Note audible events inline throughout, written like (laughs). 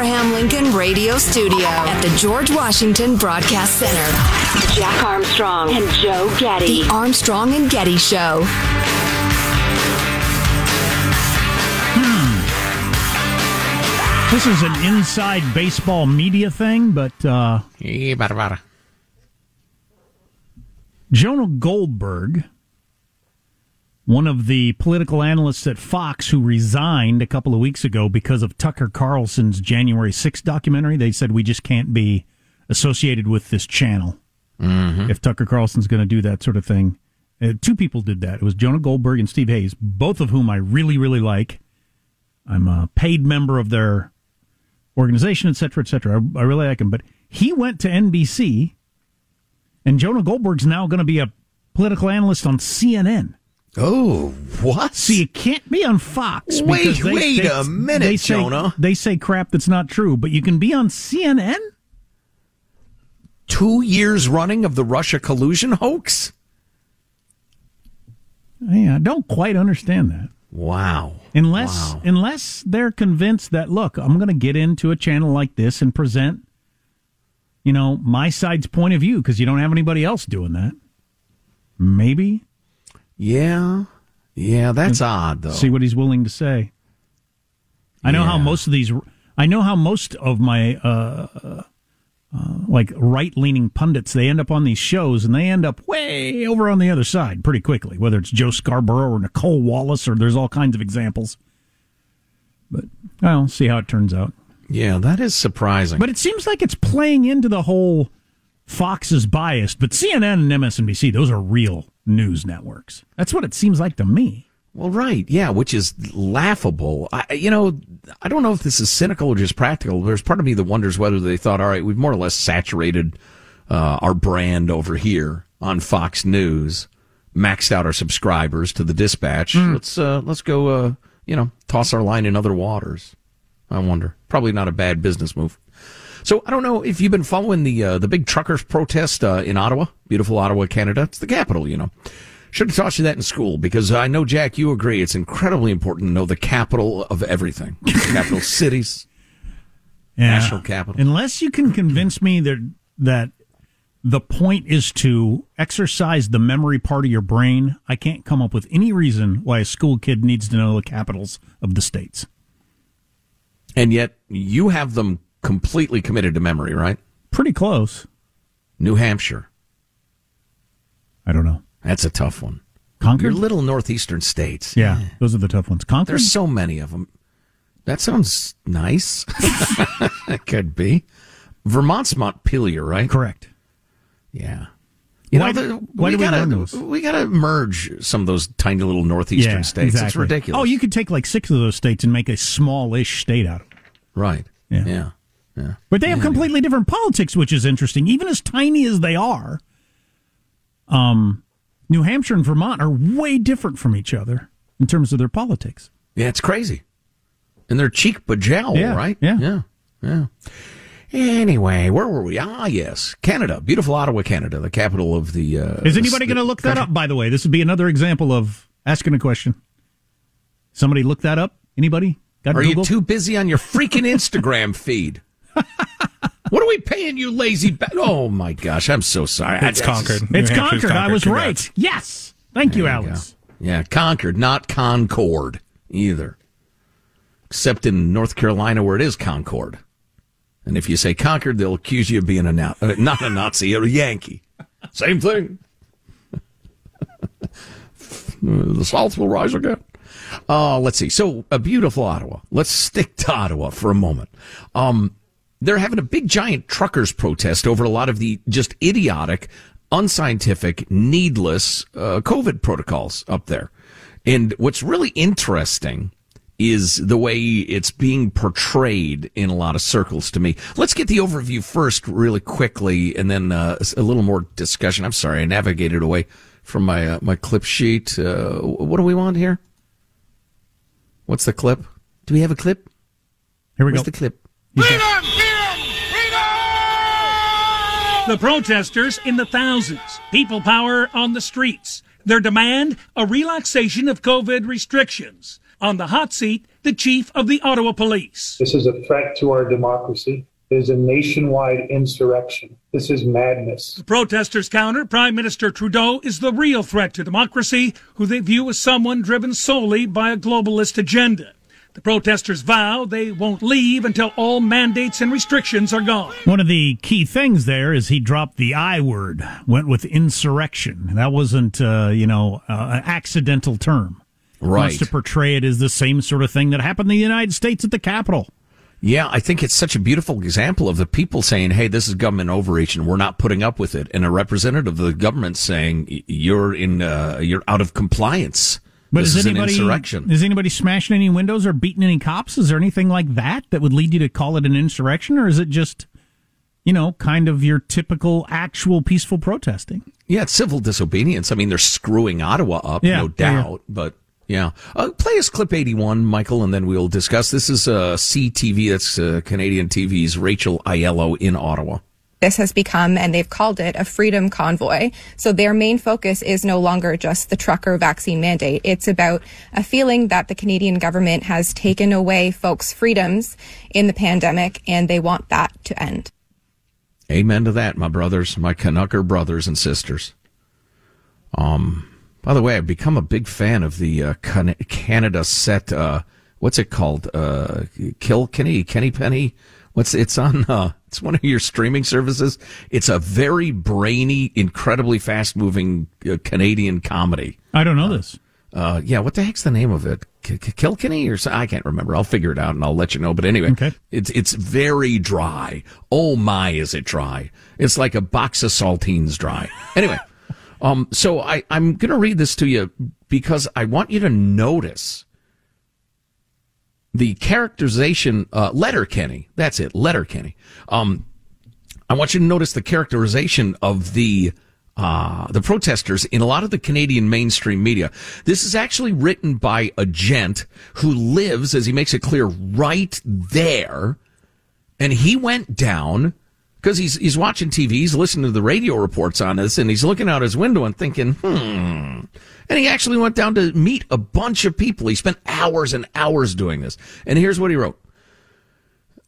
Abraham Lincoln Radio Studio at the George Washington Broadcast Center, Jack Armstrong and Joe Getty. The Armstrong and Getty Show. Hmm. This is an inside baseball media thing, but uh, Jonah Goldberg, one of the political analysts at Fox who resigned a couple of weeks ago because of Tucker Carlson's January 6th documentary, they said we just can't be associated with this channel if Tucker Carlson's going to do that sort of thing. Uh, two people did that. It was Jonah Goldberg and Steve Hayes, both of whom I really, really like. I'm a paid member of their organization, et cetera, et cetera. I, I really like him. But he went to NBC, and Jonah Goldberg's now going to be a political analyst on CNN. Oh, what? So you can't be on Fox. Wait, they- wait they- a minute, they say, Jonah. They say crap that's not true, but you can be on CNN. Two years running of the Russia collusion hoax? Yeah, I don't quite understand that. Wow. Unless Wow. unless they're convinced that look, I'm going to get into a channel like this and present, you know, my side's point of view because you don't have anybody else doing that. Maybe Yeah. Yeah, that's odd, though. see what he's willing to say. I know how most of these. I know how most of my uh, uh, like right leaning pundits they end up on these shows and they end up way over on the other side pretty quickly. Whether it's Joe Scarborough or Nicolle Wallace or there's all kinds of examples. But I'll see how it turns out. yeah, that is surprising. But it seems like it's playing into the whole Fox is biased, but CNN and MSNBC those are real news networks. That's what it seems like to me. Well, right, yeah, which is laughable. I, you know, I don't know if this is cynical or just practical. There's part of me that wonders whether they thought, all right, we've more or less saturated uh, our brand over here on Fox News, maxed out our subscribers to the Dispatch. Let's uh, let's go, uh, you know, toss our line in other waters. I wonder. Probably not a bad business move. So I don't know if you've been following the uh, the big truckers protest uh, in Ottawa, beautiful Ottawa, Canada. It's the capital, you know. Should have taught you that in school because I know Jack, you agree. It's incredibly important to know the capital of everything, (laughs) capital cities. Yeah. National capital. Unless you can convince me that that the point is to exercise the memory part of your brain, I can't come up with any reason why a school kid needs to know the capitals of the states. And yet you have them completely committed to memory, right? Pretty close. New Hampshire. I don't know. That's a tough one. Concord? Your little northeastern states. Yeah, those are the tough ones. Concord? There's so many of them. That sounds nice. (laughs) it could be. Vermont's Montpelier, right? Correct. Yeah. You Why- know, the, why we do we gotta, learn those? We got to merge some of those tiny little northeastern yeah, states. It's oh, ridiculous. Oh, you could take like six of those states and make a small-ish state out of it. right. Yeah. Yeah. Yeah. But they have completely different politics, which is interesting. Even as tiny as they are, um, New Hampshire and Vermont are way different from each other in terms of their politics. Yeah, it's crazy. And they're cheek bajowl, Yeah, right? yeah. Yeah. Yeah. Anyway, where were we? Ah, yes. Canada. Beautiful Ottawa, Canada, the capital of the. Uh, Is anybody going to look that country. up? By the way, this would be another example of asking a question. Somebody look that up. Anybody? Got Are Google? you too busy on your freaking Instagram (laughs) feed? What are we paying you, lazy? Ba- oh my gosh, I'm so sorry. It's I- Concord. New It's Hampshire's Concord. I was Congrats. right. Yes. Thank you, you Alex. go. Yeah, Concord, not Concord either. Except in North Carolina, where it is Concord. And if you say Concord, they'll accuse you of being a na- uh, not a Nazi, or a Yankee. Same thing. (laughs) the South will rise again. Uh, let's see. So, a beautiful Ottawa. Let's stick to Ottawa for a moment. Um, they're having a big giant truckers protest over a lot of the just idiotic, unscientific, needless uh, COVID protocols up there. And what's really interesting is the way it's being portrayed in a lot of circles to me. Let's get the overview first, really quickly, and then uh, a little more discussion. I'm sorry, I navigated away from my uh, my clip sheet. Uh, what do we want here? What's the clip? Do we have a clip? Here we Where's go. the clip? The protesters in the thousands. People power on the streets. Their demand a relaxation of COVID restrictions. On the hot seat, the chief of the Ottawa Police. This is a threat to our democracy. It is a nationwide insurrection. This is madness. The protesters counter Prime Minister Trudeau is the real threat to democracy, who they view as someone driven solely by a globalist agenda. The protesters vow they won't leave until all mandates and restrictions are gone. One of the key things there is he dropped the I word, went with insurrection. That wasn't, uh, you know, uh, an accidental term. Right. Wants to portray it as the same sort of thing that happened in the United States at the Capitol. Yeah, I think it's such a beautiful example of the people saying, "Hey, this is government overreach, and we're not putting up with it," and a representative of the government saying, "You're in, uh, you're out of compliance." But this is is anybody an insurrection. is anybody smashing any windows or beating any cops? Is there anything like that that would lead you to call it an insurrection, or is it just, you know, kind of your typical actual peaceful protesting? Yeah, it's civil disobedience. I mean, they're screwing Ottawa up, Yeah, no yeah, yeah. doubt. But yeah, uh, play us clip eighty-one, Michael, and then we'll discuss. This is uh, CTV, that's uh, Canadian TV's Rachel Aiello in Ottawa. This has become, and they've called it a freedom convoy. So their main focus is no longer just the trucker vaccine mandate. It's about a feeling that the Canadian government has taken away folks' freedoms in the pandemic, and they want that to end. Amen to that, my brothers, my Canucker brothers and sisters. Um, by the way, I've become a big fan of the uh, Can- Canada set. Uh, what's it called? Uh, Kill Kenny, Kenny Penny. What's it's on? Uh, it's one of your streaming services. It's a very brainy, incredibly fast moving uh, Canadian comedy. I don't know this. Uh, yeah, what the heck's the name of it? K- K- Kilkenny or so? I can't remember. I'll figure it out and I'll let you know. But anyway, Okay. it's it's very dry. Oh my, is it dry? It's like a box of saltines dry. Anyway, (laughs) um, so I I'm gonna read this to you because I want you to notice the characterization. Uh, Letterkenny, that's it. Letterkenny. Um, I want you to notice the characterization of the uh, the protesters in a lot of the Canadian mainstream media. This is actually written by a gent who lives, as he makes it clear, right there, and he went down because he's he's watching TV, he's listening to the radio reports on this, and he's looking out his window and thinking, hmm. And he actually went down to meet a bunch of people. He spent hours and hours doing this. And here's what he wrote.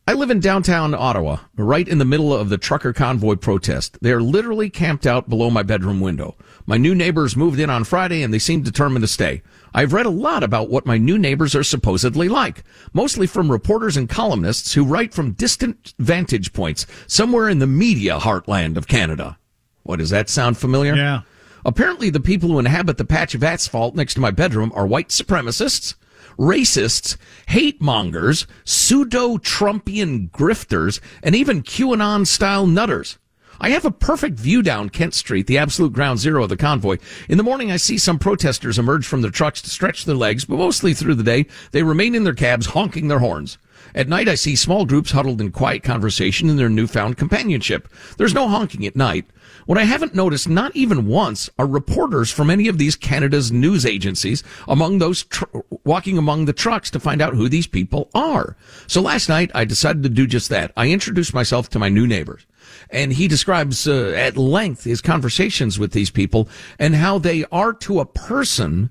I live in downtown Ottawa, right in the middle of the trucker convoy protest. They are literally camped out below my bedroom window. My new neighbors moved in on Friday and they seem determined to stay. I've read a lot about what my new neighbors are supposedly like, mostly from reporters and columnists who write from distant vantage points somewhere in the media heartland of Canada. What does that sound familiar? Yeah. Apparently, the people who inhabit the patch of asphalt next to my bedroom are white supremacists, racists, hate mongers, pseudo Trumpian grifters, and even QAnon style nutters. I have a perfect view down Kent Street, the absolute ground zero of the convoy. In the morning, I see some protesters emerge from their trucks to stretch their legs, but mostly through the day, they remain in their cabs honking their horns. At night, I see small groups huddled in quiet conversation in their newfound companionship. There's no honking at night. What I haven't noticed, not even once, are reporters from any of these Canada's news agencies among those tr- walking among the trucks to find out who these people are. So last night, I decided to do just that. I introduced myself to my new neighbors. And he describes uh, at length his conversations with these people and how they are to a person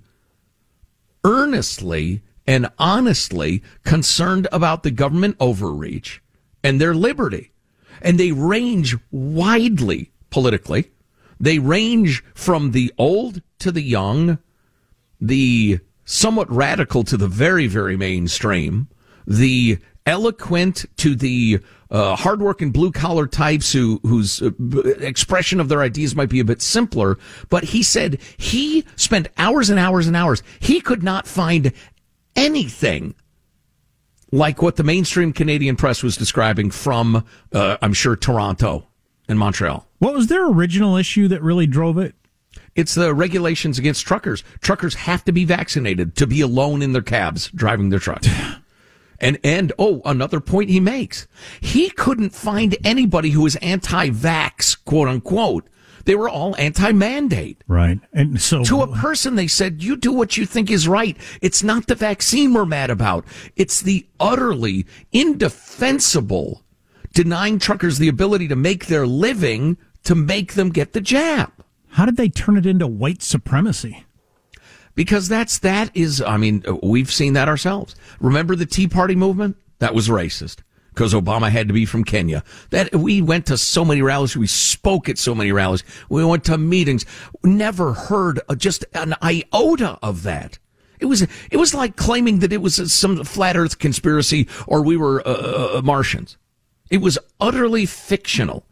earnestly and honestly concerned about the government overreach and their liberty. And they range widely politically. They range from the old to the young, the somewhat radical to the very, very mainstream, the eloquent to the uh, hardworking blue collar types who whose uh, expression of their ideas might be a bit simpler. But he said he spent hours and hours and hours. He could not find anything like what the mainstream Canadian press was describing from, uh, I'm sure, Toronto and Montreal. What was their original issue that really drove it? It's the regulations against truckers. Truckers have to be vaccinated to be alone in their cabs driving their trucks. (laughs) And, and, oh, another point he makes. He couldn't find anybody who was anti-vax, quote unquote. They were all anti-mandate. Right. And so to a person, they said, you do what you think is right. It's not the vaccine we're mad about. It's the utterly indefensible denying truckers the ability to make their living to make them get the jab. How did they turn it into white supremacy? Because that's that is I mean we've seen that ourselves. Remember the Tea Party movement? That was racist because Obama had to be from Kenya. That we went to so many rallies, we spoke at so many rallies, we went to meetings, never heard just an iota of that. It was it was like claiming that it was some flat Earth conspiracy or we were uh, uh, uh Martians. It was utterly fictional.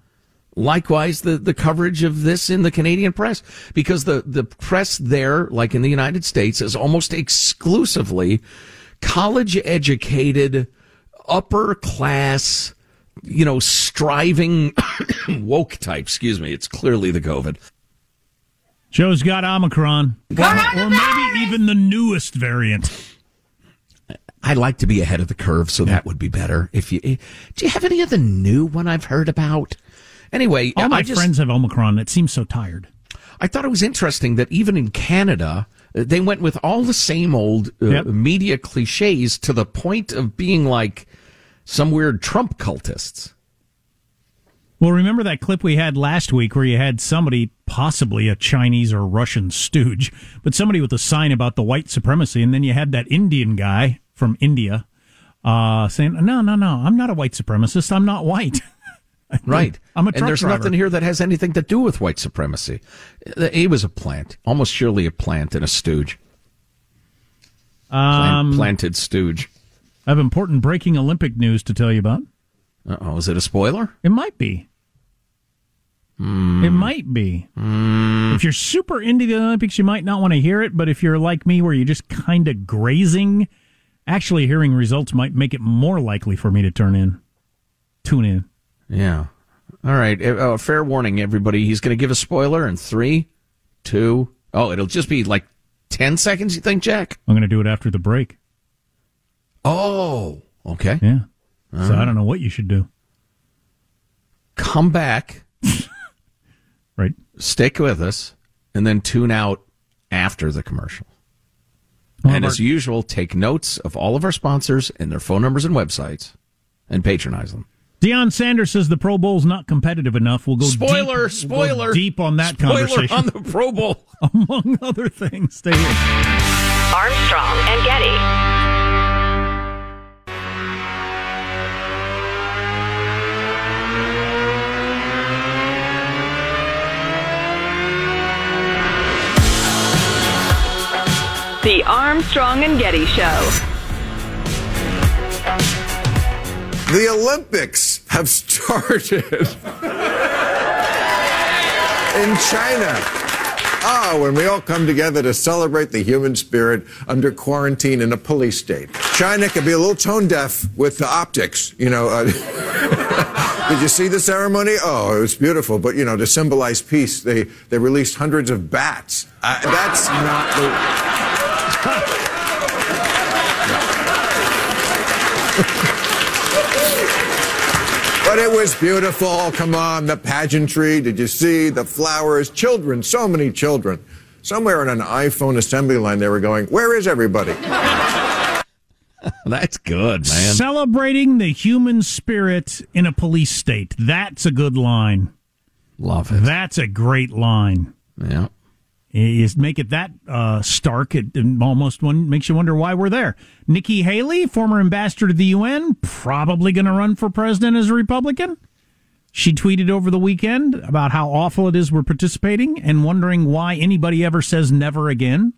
Likewise, the, the coverage of this in the Canadian press, because the, the press there, like in the United States, is almost exclusively college educated, upper class, you know, striving (coughs) woke type. Excuse me. It's clearly the COVID. Joe's got Omicron, or, or maybe even the newest variant. I'd like to be ahead of the curve, so that would be better. If you, do you have any of the new one I've heard about? Anyway, all my just, friends have Omicron. It seems so tired. I thought it was interesting that even in Canada, uh, they went with all the same old uh, yep. media cliches to the point of being like some weird Trump cultists. Well, remember that clip we had last week where you had somebody, possibly a Chinese or Russian stooge, but somebody with a sign about the white supremacy, and then you had that Indian guy from India uh, saying, "No, no, no, I'm not a white supremacist. I'm not white." (laughs) Right. I'm a truck And there's driver. nothing here that has anything to do with white supremacy. He was a plant, almost surely a plant and a stooge. Um, Plant, planted stooge. I have important breaking Olympic news to tell you about. oh, is it a spoiler? It might be. Mm. It might be. Mm. If you're super into the Olympics, you might not want to hear it. But if you're like me, where you're just kind of grazing, actually hearing results might make it more likely for me to turn in, tune in. Yeah. All right. Uh, fair warning, everybody. He's going to give a spoiler in three, two. Oh, it'll just be like 10 seconds, you think, Jack? I'm going to do it after the break. Oh, okay. Yeah. so I don't know what you should do. Come back. (laughs) right. Stick with us and then tune out after the commercial. Well, and as usual, take notes of all of our sponsors and their phone numbers and websites and patronize them. Deion Sanders says the Pro Bowl's not competitive enough. We'll go spoiler, deep, spoiler, we'll deep on that spoiler conversation on the Pro Bowl, (laughs) among other things. Stay here. Armstrong and Getty. The Armstrong and Getty Show. The Olympics have started in China. Ah, when we all come together to celebrate the human spirit under quarantine in a police state. China could be a little tone deaf with the optics, you know. Uh, (laughs) did you see the ceremony? Oh, it was beautiful. But, you know, to symbolize peace, they, they released hundreds of bats. Uh, that's not the. (laughs) But it was beautiful. Come on, the pageantry. Did you see the flowers? Children, so many children. Somewhere on an iPhone assembly line, they were going, Where is everybody? (laughs) That's good, man. Celebrating the human spirit in a police state. That's a good line. Love it. That's a great line. Yeah. Is make it that uh, stark. It, almost one makes you wonder why we're there. Nikki Haley, former ambassador to the UN, probably going to run for president as a Republican. She tweeted over the weekend about how awful it is we're participating and wondering why anybody ever says never again.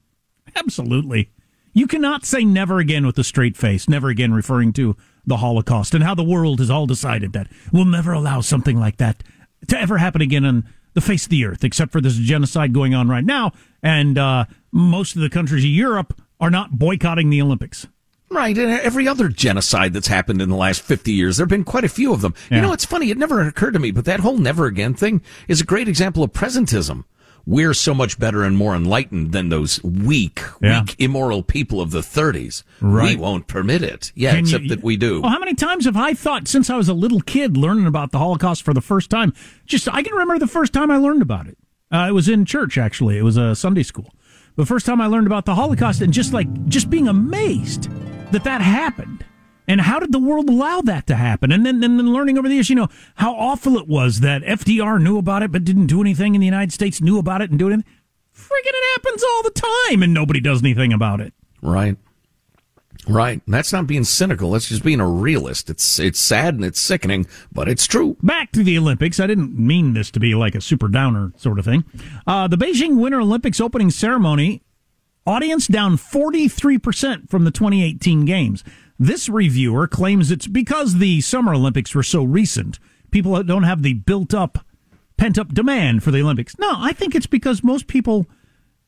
Absolutely. You cannot say never again with a straight face, never again referring to the Holocaust and how the world has all decided that we'll never allow something like that to ever happen again on the face of the earth, except for this genocide going on right now. And uh, most of the countries of Europe are not boycotting the Olympics. Right, and every other genocide that's happened in the last 50 years, there have been quite a few of them. Yeah. You know, it's funny, it never occurred to me, but that whole never again thing is a great example of presentism. We're so much better and more enlightened than those weak, Yeah. weak, immoral people of the 30s. Right. We won't permit it. Yeah, Can except you- that we do. Well, how many times have I thought since I was a little kid learning about the Holocaust for the first time? Just I can remember the first time I learned about it. Uh, it was in church actually. It was a Sunday school. The first time I learned about the Holocaust and just like just being amazed that that happened. And how did the world allow that to happen? And then, and then learning over the years, you know, how awful it was that FDR knew about it but didn't do anything, and the United States knew about it and do anything. Freaking it happens all the time, and nobody does anything about it. Right. Right. And that's not being cynical. That's just being a realist. It's it's sad and it's sickening, but it's true. Back to the Olympics. I didn't mean this to be like a super downer sort of thing. Uh, the Beijing Winter Olympics opening ceremony, audience down 43% from the 2018 games. This reviewer claims it's because the Summer Olympics were so recent. People don't have the built up, pent up demand for the Olympics. No, I think it's because most people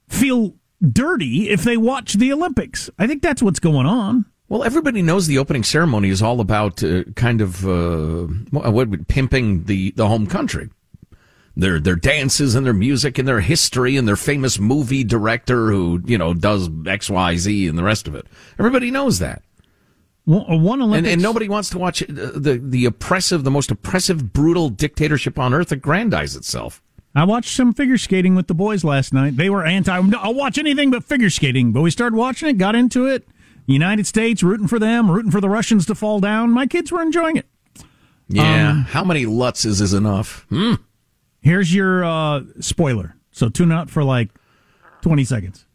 feel dirty if they watch the Olympics. I think that's what's going on. Well, everybody knows the opening ceremony is all about uh, kind of uh, what pimping the, the home country. Their their dances and their music and their history and their famous movie director who you know does X Y Z and the rest of it. Everybody knows that, One one and, and nobody wants to watch uh, the the oppressive, the most oppressive, brutal dictatorship on earth aggrandize itself. I watched some figure skating with the boys last night. They were anti. I'll watch anything but figure skating. But we started watching it, got into it. United States rooting for them, rooting for the Russians to fall down. My kids were enjoying it. Yeah, Um, how many Lutzes is enough? Hmm. Here's your uh, spoiler. So tune out for like 20 seconds.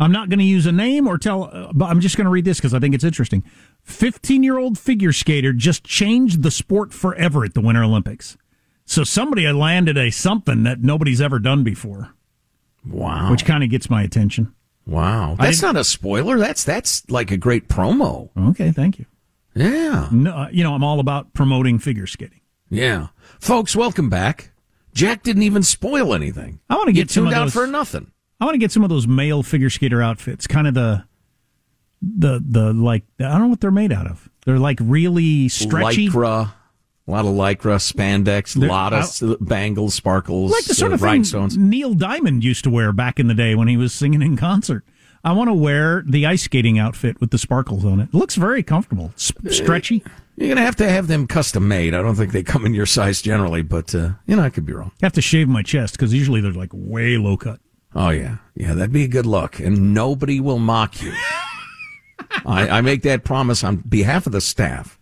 I'm not going to use a name or tell, but I'm just going to read this because I think it's interesting. 15 year old figure skater just changed the sport forever at the Winter Olympics. So somebody had landed a something that nobody's ever done before, Wow, which kind of gets my attention. wow, that's didn't- a spoiler. That's that's like a great promo. Okay, thank you. Yeah. No, uh, you know, I'm all about promoting figure skating. Yeah. Folks, welcome back. Jack didn't even spoil anything. I want to get tuned out for nothing. I want to get some of those male figure skater outfits, kind of the the the like I don't know what they're made out of. They're like really stretchy, Lycra, a lot of lycra, spandex, a lot of bangles, sparkles, like the sort uh, of rhinestones. Neil Diamond used to wear back in the day when he was singing in concert. I want to wear the ice skating outfit with the sparkles on it. It looks very comfortable, S- stretchy. You're gonna have to have them custom made. I don't think they come in your size generally, but uh, you know I could be wrong. I have to shave my chest because usually they're like way low cut. Oh yeah, yeah, that'd be a good look, and nobody will mock you. (laughs) I, I make that promise on behalf of the staff.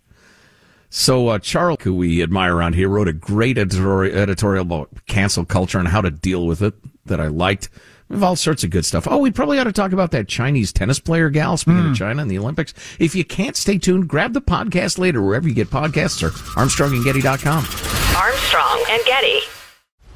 So uh, Charles, who we admire around here, wrote a great editorial, editorial about cancel culture and how to deal with it that I liked. We have all sorts of good stuff. Oh, we probably ought to talk about that Chinese tennis player gal. Speaking of China and the Olympics, if you can't stay tuned, grab the podcast later wherever you get podcasts or ArmstrongandGetty.com. Armstrong and Getty.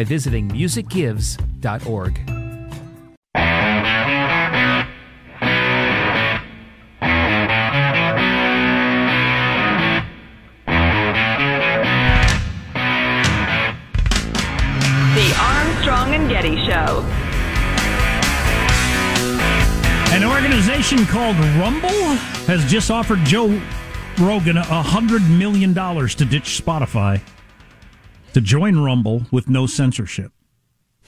by visiting musicgives.org. The Armstrong and Getty Show. An organization called Rumble has just offered Joe Rogan a hundred million dollars to ditch Spotify to join Rumble with no censorship.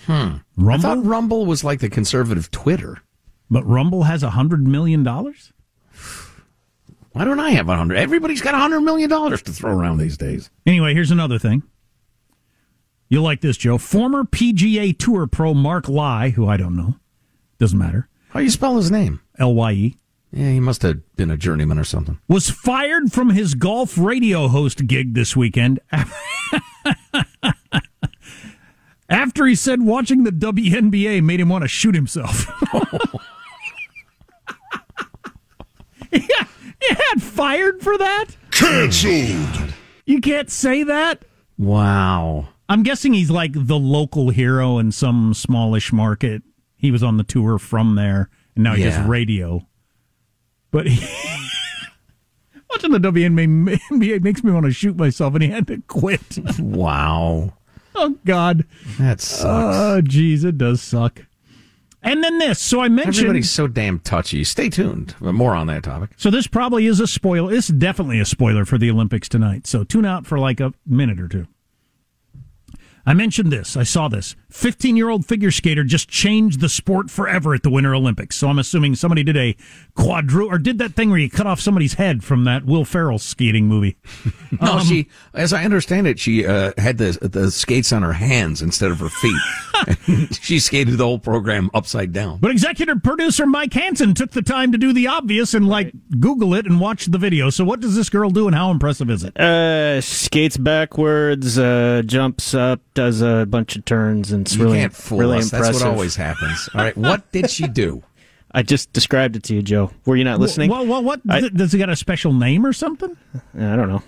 Hmm. Rumble? I thought Rumble was like the conservative Twitter. But Rumble has a hundred million dollars. Why don't I have a hundred? Everybody's got a hundred million dollars to throw around these days. Anyway, here's another thing. You'll like this, Joe. Former PGA Tour pro Mark Lye, who I don't know, doesn't matter. How do you spell his name? L Y E. Yeah, he must have been a journeyman or something. Was fired from his golf radio host gig this weekend (laughs) after he said watching the WNBA made him want to shoot himself. (laughs) yeah, you had fired for that? Cancelled. You can't say that? Wow. I'm guessing he's like the local hero in some smallish market. He was on the tour from there, and now he Yeah. does radio. But he, (laughs) watching the WNBA makes me want to shoot myself, and he had to quit. Wow. Oh God, That sucks. Oh, geez, it does suck. And then this. So I mentioned. Everybody's so damn touchy. Stay tuned. More on that topic. So this probably is a spoiler. This is definitely a spoiler for the Olympics tonight. So tune out for like a minute or two. I mentioned this. I saw this. 15 year old figure skater just changed the sport forever at the Winter Olympics. So I'm assuming somebody did a quadru or did that thing where you cut off somebody's head from that Will Ferrell skating movie. (laughs) No, Um, she, as I understand it, she uh, had the the skates on her hands instead of her feet. (laughs) she skated the whole program upside down. But executive producer Mike Hanson took the time to do the obvious and like Google it and watch the video. So what does this girl do and how impressive is it? Uh, skates backwards, uh, jumps up, does a bunch of turns, and it's you really, can't fool really us. impressive. That's what always happens. All right, what did she do? (laughs) I just described it to you, Joe. Were you not listening? Well, well what I- does it got a special name or something? I don't know.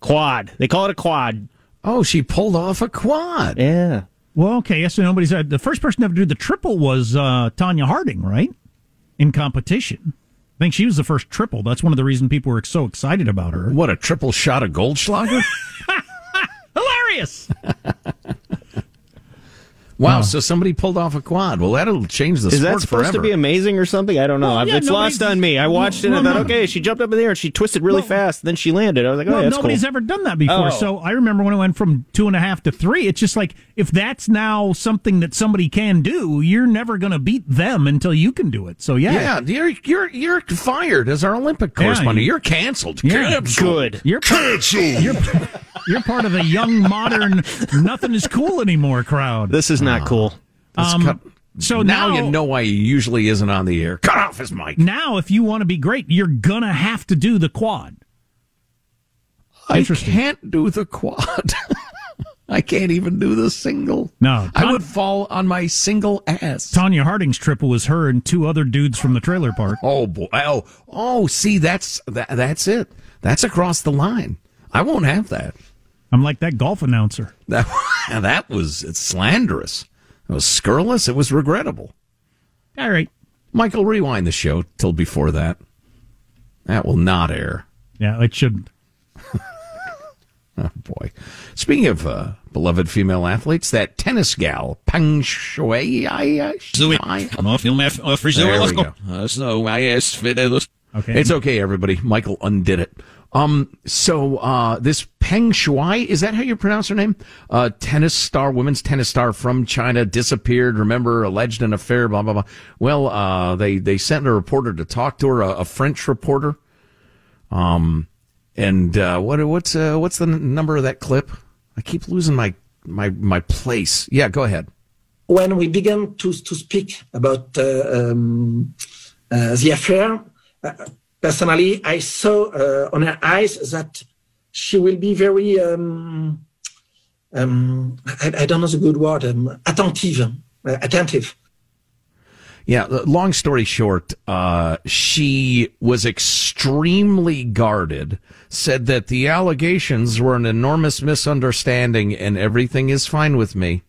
Quad. They call it a quad. Oh, she pulled off a quad. Yeah. Well, okay. Yes, so nobody's uh, the first person to ever do the triple was uh, Tonya Harding, right? In competition, I think she was the first triple. That's one of the reasons people were so excited about her. What a triple shot of Goldschlager! (laughs) Hilarious. (laughs) Wow, so somebody pulled off a quad. Well, that'll change the Is sport that supposed forever. to be amazing or something? I don't know. Well, yeah, it's lost on me. I watched it and I thought, no. okay, she jumped up in the air and she twisted really fast. Then she landed. I was like, oh, well, yeah, that's nobody's cool. ever done that before. Oh. So I remember when it went from two and a half to three. It's just like if that's now something that somebody can do, you're never going to beat them until you can do it. So yeah, yeah, you're you're you're fired as our Olympic correspondent. you- you're canceled. Yeah, Canceled. You're Canceled. (laughs) You're, you're part of the young modern nothing is cool anymore crowd. This is not cool. Um, cut- so now, now- you know why he usually isn't on the air. Cut off his mic. Now, if you want to be great, you're gonna have to do the quad. I can't do the quad. (laughs) I can't even do the single. No, I would fall on my single ass. Tonya Harding's triple was her and two other dudes from the trailer park. Oh boy! Oh, oh! See, that's that, that's it. That's across the line. I won't have that. I'm like that golf announcer. (laughs) That that was it's slanderous. It was scurrilous. It was regrettable. All right, Michael, rewind the show till before that. That will not air. Yeah, it shouldn't. (laughs) Oh boy! Speaking of uh, beloved female athletes, that tennis gal Peng Shui. I, There we go. Okay, It's okay, everybody. Michael undid it. Um, so uh, this Peng Shuai, is that how you pronounce her name? Uh, tennis star, women's tennis star from China, disappeared. Remember, alleged an affair. Blah blah blah. Well, uh, they they sent a reporter to talk to her, a, a French reporter. Um, and uh, what what's uh, what's the n- number of that clip? I keep losing my my my place. Yeah, go ahead. when we began to to speak about uh, um, uh, the affair, uh, personally, I saw uh, on her eyes that she will be very um, um, I, I don't know the good word um, attentive, uh, attentive. Yeah, long story short, uh, she was extremely guarded, said that the allegations were an enormous misunderstanding and everything is fine with me.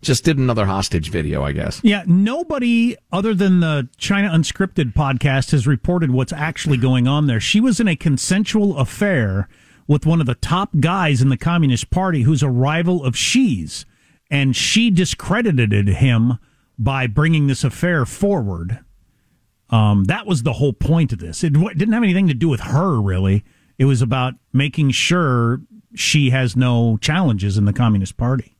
Just did another hostage video, I guess. Yeah, nobody other than the China Unscripted podcast has reported what's actually going on there. She was in a consensual affair with one of the top guys in the Communist Party who's a rival of Xi's, and she discredited him by bringing this affair forward. Um, that was the whole point of this. It didn't have anything to do with her, really. It was about making sure she has no challenges in the Communist Party.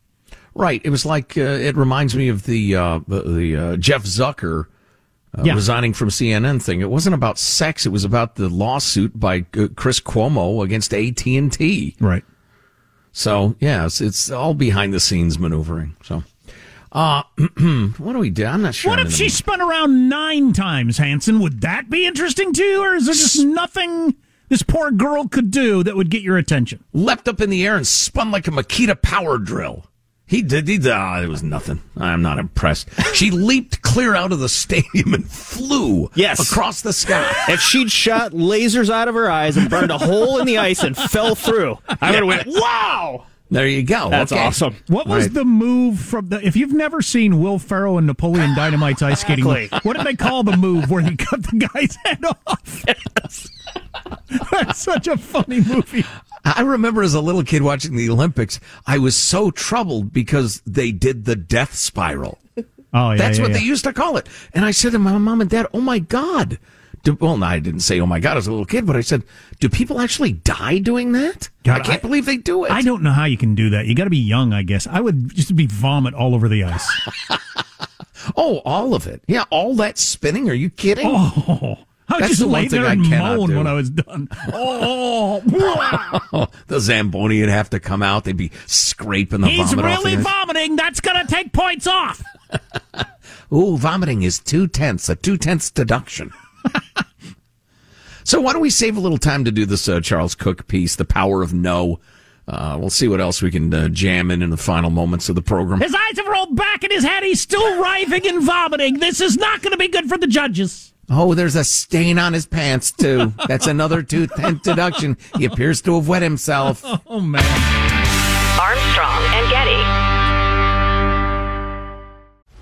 Right. It was like, uh, it reminds me of the, uh, the, uh, Jeff Zucker uh, Yeah. resigning from CNN thing. It wasn't about sex. It was about the lawsuit by uh, Chris Cuomo against AT&T. Right. So, yeah, it's, it's all behind the scenes maneuvering. So, uh, (clears throat) what do we do? I'm not sure. What if she spun around nine times, Hanson? Would that be interesting to you, or is there just nothing this poor girl could do that would get your attention? leapt up in the air and spun like a Makita power drill. He did. He did. ah, it was nothing. I'm not impressed. She (laughs) leaped clear out of the stadium and flew Yes. across the sky. If she'd shot lasers out of her eyes and burned a hole in the ice and fell through, I would have went, (laughs) wow! There you go. That's Okay. awesome. What was Right. the move from the? If you've never seen Will Ferrell and Napoleon Dynamite's ice skating, Exactly. what did they call the move where he cut the guy's head off? (laughs) (laughs) That's such a funny movie. I remember as a little kid watching the Olympics, I was so troubled because they did the death spiral. Oh yeah, That's yeah, what yeah. they used to call it. And I said to my mom and dad, "Oh my god." Do, well, no, I didn't say "Oh my god" as a little kid, but I said, "Do people actually die doing that?" God, I can't I- believe they do it. I don't know how you can do that. You got to be young, I guess. I would just be vomit all over the ice. (laughs) Oh, all of it. Yeah, all that spinning. Are you kidding? Oh, I That's just the lay there and moan do. when I was done. Oh, wow. (laughs) the Zamboni would have to come out. They'd be scraping the he's vomit off really ice. vomiting. That's gonna take points off. (laughs) Ooh, vomiting is two tenths, a two tenths deduction. So why don't we save a little time to do this uh, Charles Cooke piece, "The Power of No"? Uh, we'll see what else we can uh, jam in in the final moments of the program. His eyes have rolled back in his head. He's still writhing and vomiting. This is not going to be good for the judges. Oh, there's a stain on his pants too. That's another two tenth deduction. He appears to have wet himself. Oh man. Armstrong and Getty.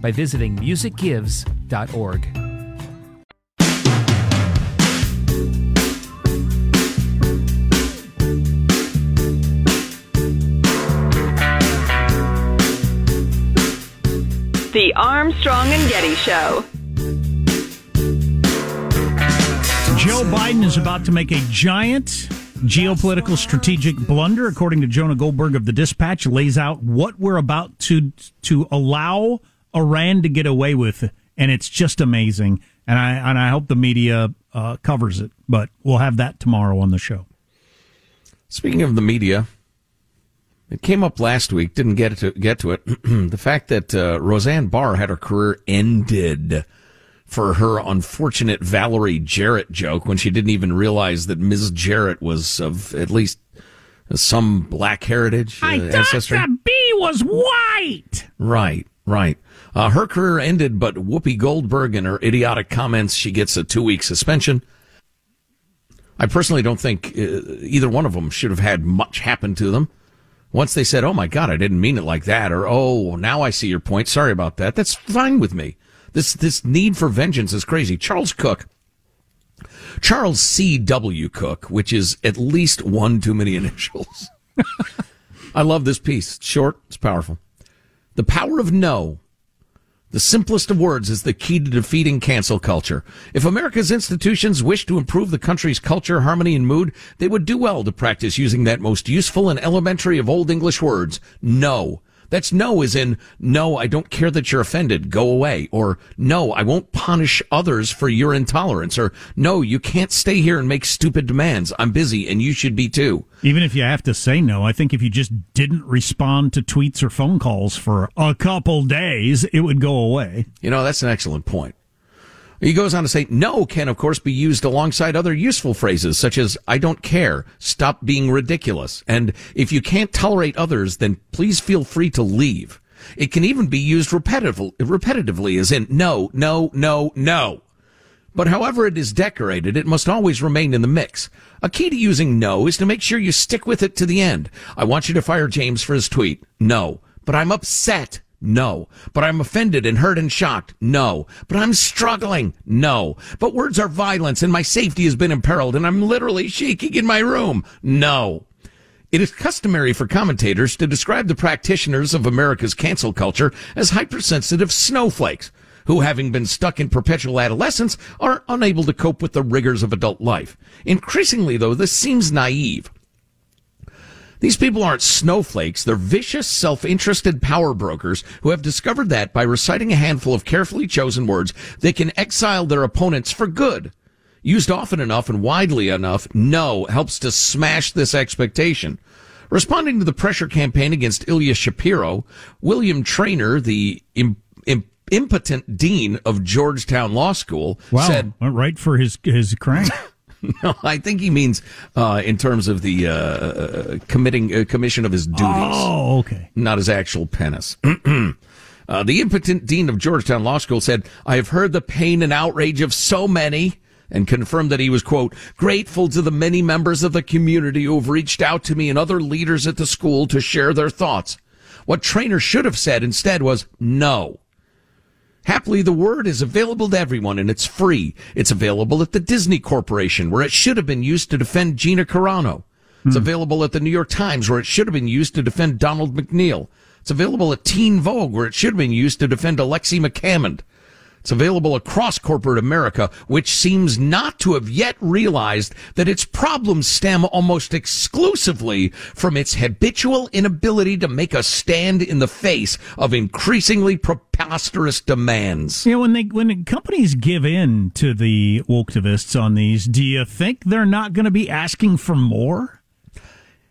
by visiting musicgives.org. The Armstrong and Getty Show. Joe Biden is about to make a giant geopolitical strategic blunder, according to Jonah Goldberg of the Dispatch, lays out what we're about to to allow Iran to get away with, and it's just amazing. And I and I hope the media uh, covers it, but we'll have that tomorrow on the show. Speaking of the media, it came up last week. Didn't get to get to it. (clears throat) the fact that uh, Roseanne Barr had her career ended for her unfortunate Valerie Jarrett joke when she didn't even realize that Ms. Jarrett was of at least some black heritage uh, I thought ancestry. the bee was white. Right, right. Uh, her career ended, but Whoopi Goldberg and her idiotic comments, she gets a two week suspension. I personally don't think uh, either one of them should have had much happen to them. Once they said, "Oh my God, I didn't mean it like that," or "Oh, now I see your point. Sorry about that." That's fine with me. This this need for vengeance is crazy. Charles Cooke, Charles C. W. Cooke, which is at least one too many (laughs) initials. I love this piece. It's short, it's powerful. The power of no. The simplest of words is the key to defeating cancel culture. If America's institutions wish to improve the country's culture, harmony, and mood, they would do well to practice using that most useful and elementary of Old English words, no. That's no is in, no, I don't care that you're offended, go away. Or, no, I won't punish others for your intolerance. Or, no, you can't stay here and make stupid demands. I'm busy and you should be too. Even if you have to say no, I think if you just didn't respond to tweets or phone calls for a couple days, it would go away. You know, that's an excellent point. He goes on to say, no can, of course, be used alongside other useful phrases such as, I don't care, stop being ridiculous, and if you can't tolerate others, then please feel free to leave. It can even be used repetitively, repetitively as in, no, no, no, no. But however it is decorated, it must always remain in the mix. A key to using no is to make sure you stick with it to the end. I want you to fire James for his tweet. No. But I'm upset. No. But I'm offended and hurt and shocked. No. But I'm struggling. No. But words are violence and my safety has been imperiled and I'm literally shaking in my room. No. It is customary for commentators to describe the practitioners of America's cancel culture as hypersensitive snowflakes who, having been stuck in perpetual adolescence, are unable to cope with the rigors of adult life. Increasingly, though, this seems naive. These people aren't snowflakes. They're vicious, self-interested power brokers who have discovered that by reciting a handful of carefully chosen words, they can exile their opponents for good. Used often enough and widely enough, no helps to smash this expectation. Responding to the pressure campaign against Ilya Shapiro, William Treanor, the im- im- impotent dean of Georgetown Law School, Wow, said, went right for his his crank. (laughs) (laughs) no, I think he means uh, in terms of the uh, committing uh, commission of his duties. Oh, okay. Not his actual penis. (clears throat) uh, the impotent dean of Georgetown Law School said, "I have heard the pain and outrage of so many." And confirmed that he was, quote, grateful to the many members of the community who have reached out to me and other leaders at the school to share their thoughts. What Treanor should have said instead was no. Happily, the word is available to everyone and it's free. It's available at the Disney Corporation where it should have been used to defend Gina Carano. It's hmm. available at the New York Times where it should have been used to defend Donald McNeil. It's available at Teen Vogue where it should have been used to defend Alexi McCammond. It's available across corporate America, which seems not to have yet realized that its problems stem almost exclusively from its habitual inability to make a stand in the face of increasingly preposterous demands. You know, when they when companies give in to the wokeactivists on these, do you think they're not going to be asking for more?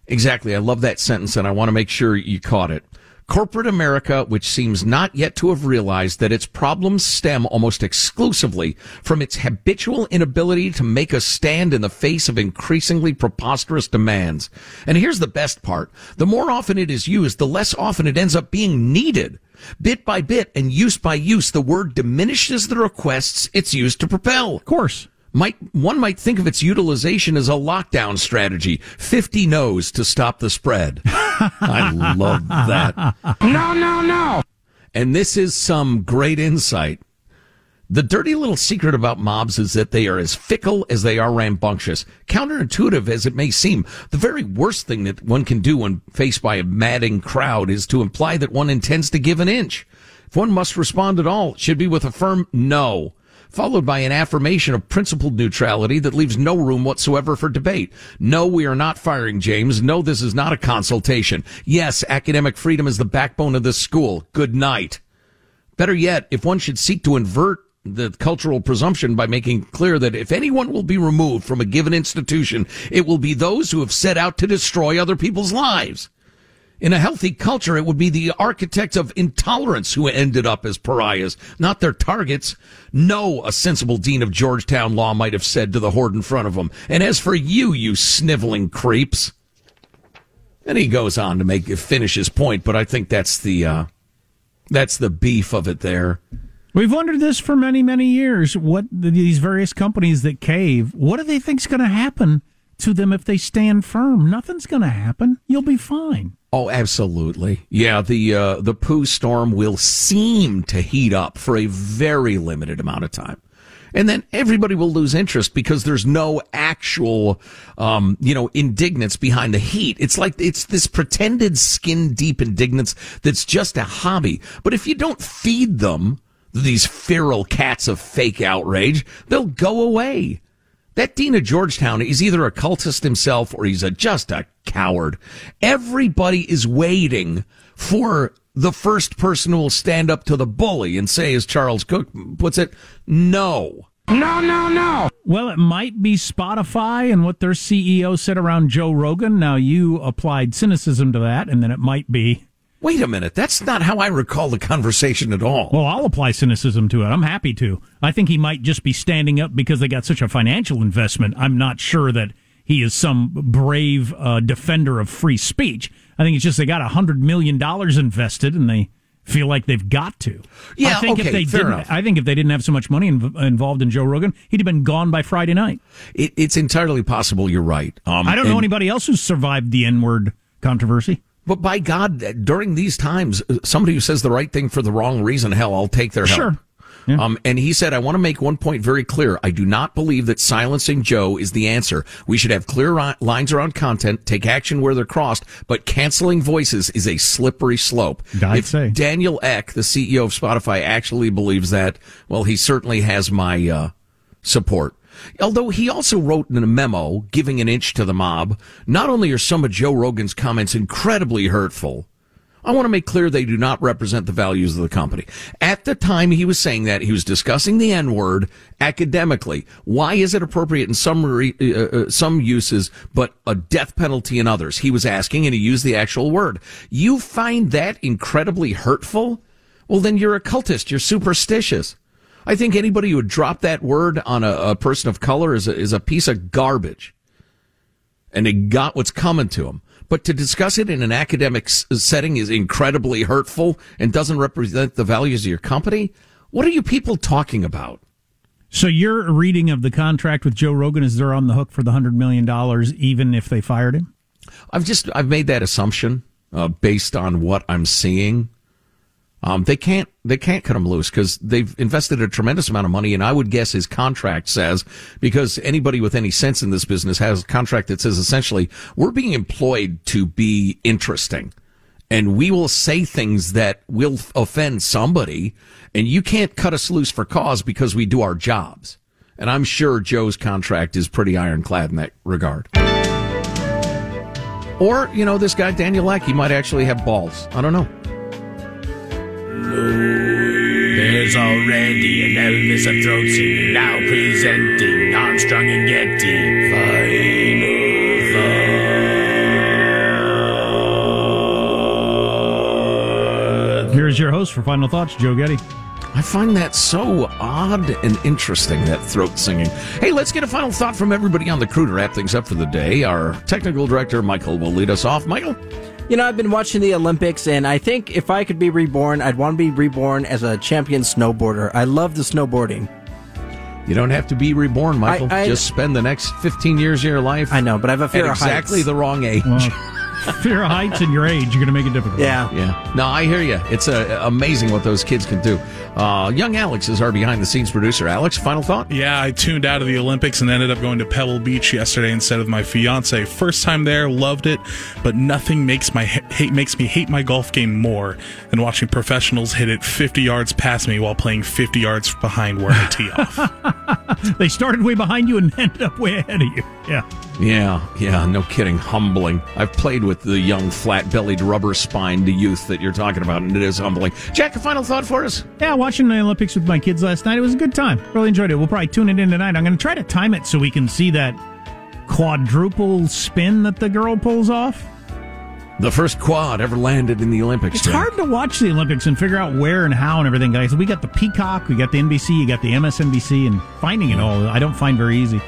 Exactly. I love that sentence and I want to make sure you caught it. Corporate America, which seems not yet to have realized that its problems stem almost exclusively from its habitual inability to make a stand in the face of increasingly preposterous demands. And here's the best part. The more often it is used, the less often it ends up being needed. Bit by bit and use by use, the word diminishes the requests it's used to propel. Of course. Might, one might think of its utilization as a lockdown strategy. 50 no's to stop the spread. (laughs) I love that. No, no, no. And this is some great insight. The dirty little secret about mobs is that they are as fickle as they are rambunctious. Counterintuitive as it may seem, the very worst thing that one can do when faced by a madding crowd is to imply that one intends to give an inch. If one must respond at all, it should be with a firm no followed by an affirmation of principled neutrality that leaves no room whatsoever for debate. No, we are not firing James. No, this is not a consultation. Yes, academic freedom is the backbone of this school. Good night. Better yet, if one should seek to invert the cultural presumption by making clear that if anyone will be removed from a given institution, it will be those who have set out to destroy other people's lives. In a healthy culture, it would be the architects of intolerance who ended up as pariahs, not their targets. No, a sensible dean of Georgetown law might have said to the horde in front of him. And as for you, you sniveling creeps. And he goes on to make finish his point, but I think that's the uh, that's the beef of it there. We've wondered this for many, many years. What these various companies that cave, what do they think's going to happen to them if they stand firm? Nothing's going to happen. You'll be fine. Oh, absolutely. Yeah, the uh, the poo storm will seem to heat up for a very limited amount of time. And then everybody will lose interest because there's no actual, um, you know, indignance behind the heat. It's like, it's this pretended skin deep indignance that's just a hobby. But if you don't feed them, these feral cats of fake outrage, they'll go away. That dean of Georgetown is either a cultist himself or he's a, just a coward. Everybody is waiting for the first person who will stand up to the bully and say, as Charles Cooke puts it, no. No, no, no. Well, it might be Spotify and what their CEO said around Joe Rogan. Now you applied cynicism to that, and then it might be. Wait a minute. That's not how I recall the conversation at all. Well, I'll apply cynicism to it. I'm happy to. I think he might just be standing up because they got such a financial investment. I'm not sure that he is some brave uh, defender of free speech. I think it's just they got a hundred million dollars invested and they feel like they've got to. Yeah, I think okay, if they fair didn't, enough. I think if they didn't have so much money inv- involved in Joe Rogan, he'd have been gone by Friday night. It, it's entirely possible you're right. Um, I don't know anybody else who's survived the N word controversy. But by God, during these times, somebody who says the right thing for the wrong reason, hell, I'll take their help. Sure. Um, and he said, I want to make one point very clear. I do not believe that silencing Joe is the answer. We should have clear ri- lines around content, take action where they're crossed, but canceling voices is a slippery slope. I'd if say. Daniel Ek, the CEO of Spotify, actually believes that, well, he certainly has my, uh, support. Although he also wrote in a memo giving an inch to the mob, not only are some of Joe Rogan's comments incredibly hurtful, I want to make clear they do not represent the values of the company. At the time he was saying that, he was discussing the N word academically. Why is it appropriate in some re, uh, uh, some uses, but a death penalty in others? He was asking, and he used the actual word. You find that incredibly hurtful? Well, then you're a cultist. You're superstitious. I think anybody who would drop that word on a, a person of color is a, is a piece of garbage. And they got what's coming to them but to discuss it in an academic setting is incredibly hurtful and doesn't represent the values of your company. What are you people talking about? So your reading of the contract with Joe Rogan is they're on the hook for the hundred million dollars, even if they fired him. I've just I've made that assumption uh, based on what I'm seeing. Um, they can't they can't cut him loose because they've invested a tremendous amount of money, and I would guess his contract says because anybody with any sense in this business has a contract that says essentially we're being employed to be interesting, and we will say things that will offend somebody, and you can't cut us loose for cause because we do our jobs. And I'm sure Joe's contract is pretty ironclad in that regard. Or, you know, this guy, Daniel Ek, he might actually have balls. I don't know. There's already an Elvis of throat singing, now presenting Armstrong and Getty. Final Here's your host for Final Thoughts, Joe Getty. I find that so odd and interesting, that throat singing. Hey, let's get a final thought from everybody on the crew to wrap things up for the day. Our technical director, Michael, will lead us off. Michael? You know, I've been watching the Olympics, and I think if I could be reborn, I'd want to be reborn as a champion snowboarder. I love the snowboarding. You don't have to be reborn, Michael. I, I, Just spend the next 15 years of your life. I know, but I have a fear of exactly heights. the wrong age. Well, (laughs) fear of heights and your age, you're going to make it difficult. Yeah. Yeah. No, I hear you. It's uh, amazing what those kids can do. Uh, young Alex is our behind the scenes producer. Alex, final thought? Yeah, I tuned out of the Olympics and ended up going to Pebble Beach yesterday instead of my fiance. First time there, loved it, but nothing makes my hate makes me hate my golf game more than watching professionals hit it 50 yards past me while playing 50 yards behind where I tee off. (laughs) they started way behind you and (laughs) ended up way ahead of you. Yeah. Yeah, yeah, no kidding. Humbling. I've played with the young, flat bellied, rubber spined youth that you're talking about, and it is humbling. Jack, a final thought for us? Yeah, watching the Olympics with my kids last night, it was a good time. Really enjoyed it. We'll probably tune it in tonight. I'm going to try to time it so we can see that quadruple spin that the girl pulls off. The first quad ever landed in the Olympics. It's Jack. hard to watch the Olympics and figure out where and how and everything, guys. We got the Peacock, we got the NBC, you got the MSNBC, and finding it all, I don't find very easy.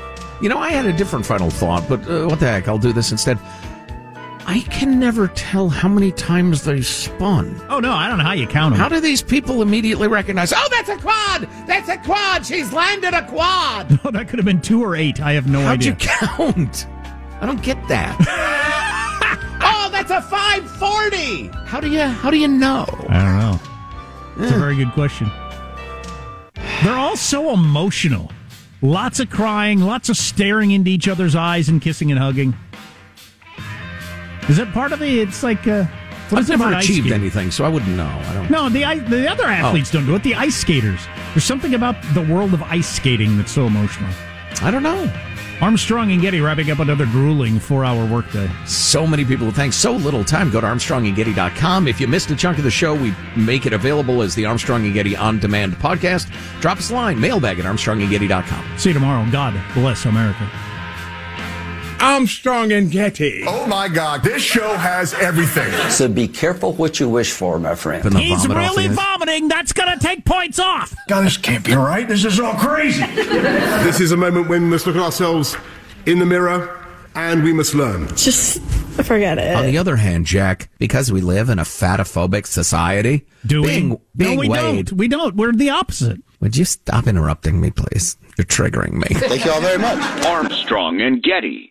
You know, I had a different final thought, but uh, what the heck? I'll do this instead. I can never tell how many times they spun. Oh, no, I don't know how you count them. How do these people immediately recognize, oh, that's a quad! That's a quad! She's landed a quad! (laughs) No, that could have been two or eight. I have no How'd idea. you count? I don't get that. (laughs) oh, that's a 540! How do you, how do you know? I don't know. It's a very good question. They're all so emotional. Lots of crying, lots of staring into each other's eyes and kissing and hugging. Is it part of the? It's like uh, what I've never achieved anything, so I wouldn't know. I don't. Know. No, the the other athletes don't do it. The ice skaters. There's something about the world of ice skating that's so emotional. I don't know. Armstrong and Getty wrapping up another grueling four-hour workday. So many people who thank so little time. Go to ArmstrongandGetty.com. If you missed a chunk of the show, we make it available as the Armstrong and Getty On Demand podcast. Drop us a line, mailbag at ArmstrongandGetty.com. See you tomorrow. God bless America. Armstrong and Getty. Oh my God, this show has everything. So be careful what you wish for, my friend. He's really vomiting. That's going to take points off. God, this can't be right. This is all crazy. (laughs) this is a moment when we must look at ourselves in the mirror and we must learn. Just forget it. On the other hand, Jack, because we live in a fatophobic society, Do being, we? being no, we Wade, don't. We don't. We're the opposite. would you stop interrupting me, please? You're triggering me. Thank you all very much. Armstrong and Getty.